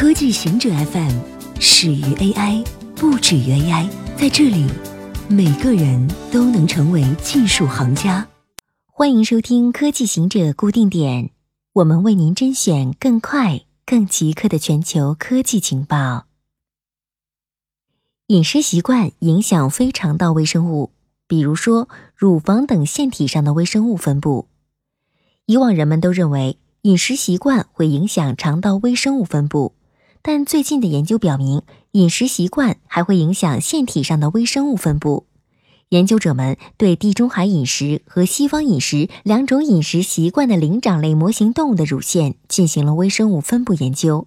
科技行者 FM 始于 AI，不止于 AI。在这里，每个人都能成为技术行家。欢迎收听科技行者固定点，我们为您甄选更快、更即刻的全球科技情报。饮食习惯影响非肠道微生物，比如说乳房等腺体上的微生物分布。以往人们都认为饮食习惯会影响肠道微生物分布。但最近的研究表明，饮食习惯还会影响腺体上的微生物分布。研究者们对地中海饮食和西方饮食两种饮食习惯的灵长类模型动物的乳腺进行了微生物分布研究。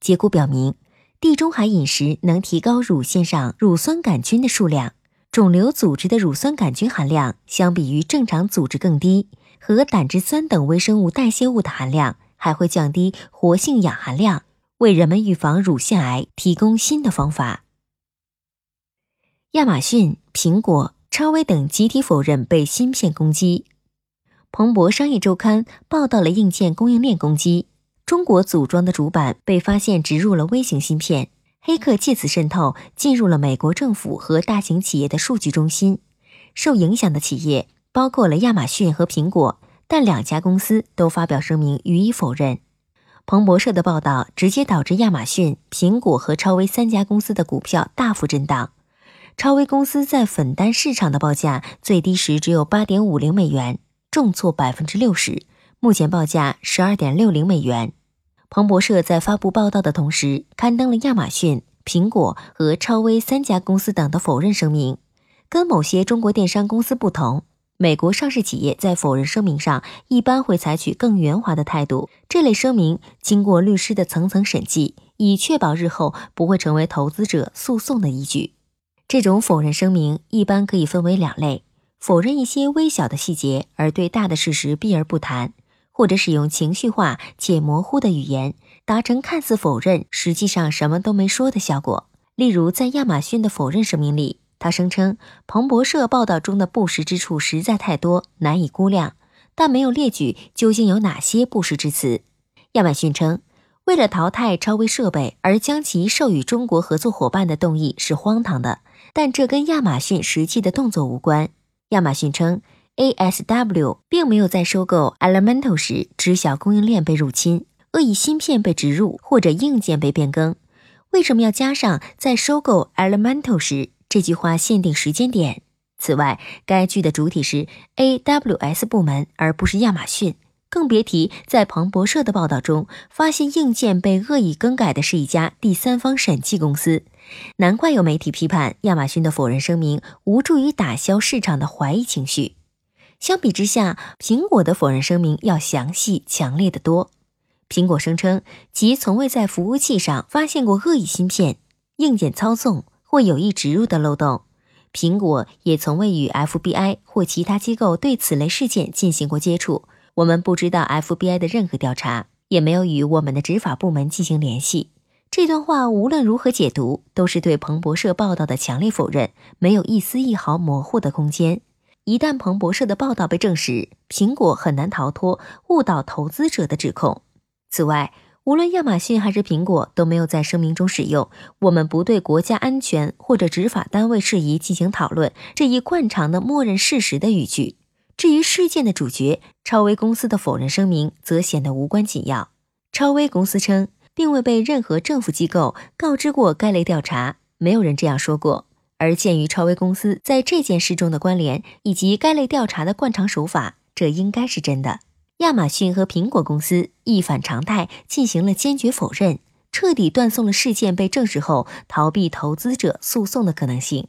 结果表明，地中海饮食能提高乳腺上乳酸杆菌的数量，肿瘤组织的乳酸杆菌含量相比于正常组织更低，和胆汁酸等微生物代谢物的含量还会降低活性氧含量。为人们预防乳腺癌提供新的方法。亚马逊、苹果、超威等集体否认被芯片攻击。彭博商业周刊报道了硬件供应链攻击，中国组装的主板被发现植入了微型芯片，黑客借此渗透进入了美国政府和大型企业的数据中心。受影响的企业包括了亚马逊和苹果，但两家公司都发表声明予以否认。彭博社的报道直接导致亚马逊、苹果和超威三家公司的股票大幅震荡。超威公司在粉单市场的报价最低时只有八点五零美元，重挫百分之六十，目前报价十二点六零美元。彭博社在发布报道的同时，刊登了亚马逊、苹果和超威三家公司等的否认声明。跟某些中国电商公司不同。美国上市企业在否认声明上一般会采取更圆滑的态度。这类声明经过律师的层层审计，以确保日后不会成为投资者诉讼的依据。这种否认声明一般可以分为两类：否认一些微小的细节，而对大的事实避而不谈；或者使用情绪化且模糊的语言，达成看似否认，实际上什么都没说的效果。例如，在亚马逊的否认声明里。他声称，彭博社报道中的不实之处实在太多，难以估量，但没有列举究竟有哪些不实之词。亚马逊称，为了淘汰超微设备而将其授予中国合作伙伴的动议是荒唐的，但这跟亚马逊实际的动作无关。亚马逊称，ASW 并没有在收购 Elemental 时知晓供应链被入侵、恶意芯片被植入或者硬件被变更。为什么要加上在收购 Elemental 时？这句话限定时间点。此外，该剧的主体是 AWS 部门，而不是亚马逊。更别提在彭博社的报道中发现硬件被恶意更改的是一家第三方审计公司。难怪有媒体批判亚马逊的否认声明无助于打消市场的怀疑情绪。相比之下，苹果的否认声明要详细、强烈的多。苹果声称其从未在服务器上发现过恶意芯片、硬件操纵。或有意植入的漏洞，苹果也从未与 FBI 或其他机构对此类事件进行过接触。我们不知道 FBI 的任何调查，也没有与我们的执法部门进行联系。这段话无论如何解读，都是对彭博社报道的强烈否认，没有一丝一毫模糊的空间。一旦彭博社的报道被证实，苹果很难逃脱误导投资者的指控。此外，无论亚马逊还是苹果都没有在声明中使用“我们不对国家安全或者执法单位事宜进行讨论”这一惯常的默认事实的语句。至于事件的主角超威公司的否认声明，则显得无关紧要。超威公司称，并未被任何政府机构告知过该类调查，没有人这样说过。而鉴于超威公司在这件事中的关联以及该类调查的惯常手法，这应该是真的。亚马逊和苹果公司一反常态进行了坚决否认，彻底断送了事件被证实后逃避投资者诉讼的可能性。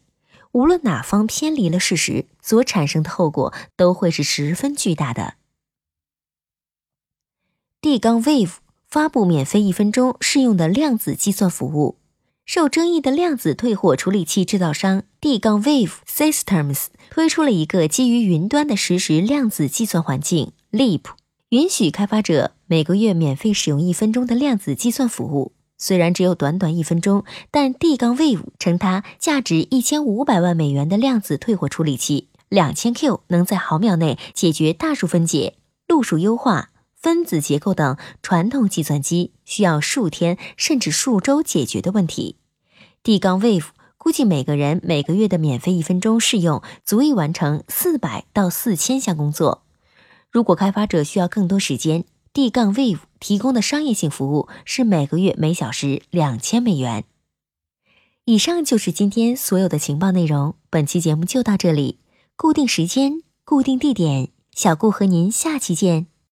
无论哪方偏离了事实，所产生的后果都会是十分巨大的。D 杠 Wave 发布免费一分钟试用的量子计算服务。受争议的量子退火处理器制造商 D 杠 Wave Systems 推出了一个基于云端的实时量子计算环境。Leap 允许开发者每个月免费使用一分钟的量子计算服务。虽然只有短短一分钟，但 D 杠 Wave 称它价值一千五百万美元的量子退火处理器，两千 Q 能在毫秒内解决大数分解、路数优化、分子结构等传统计算机需要数天甚至数周解决的问题。D 杠 Wave 估计每个人每个月的免费一分钟试用足以完成四百到四千项工作。如果开发者需要更多时间，D 杠 Wave 提供的商业性服务是每个月每小时两千美元。以上就是今天所有的情报内容。本期节目就到这里，固定时间，固定地点，小顾和您下期见。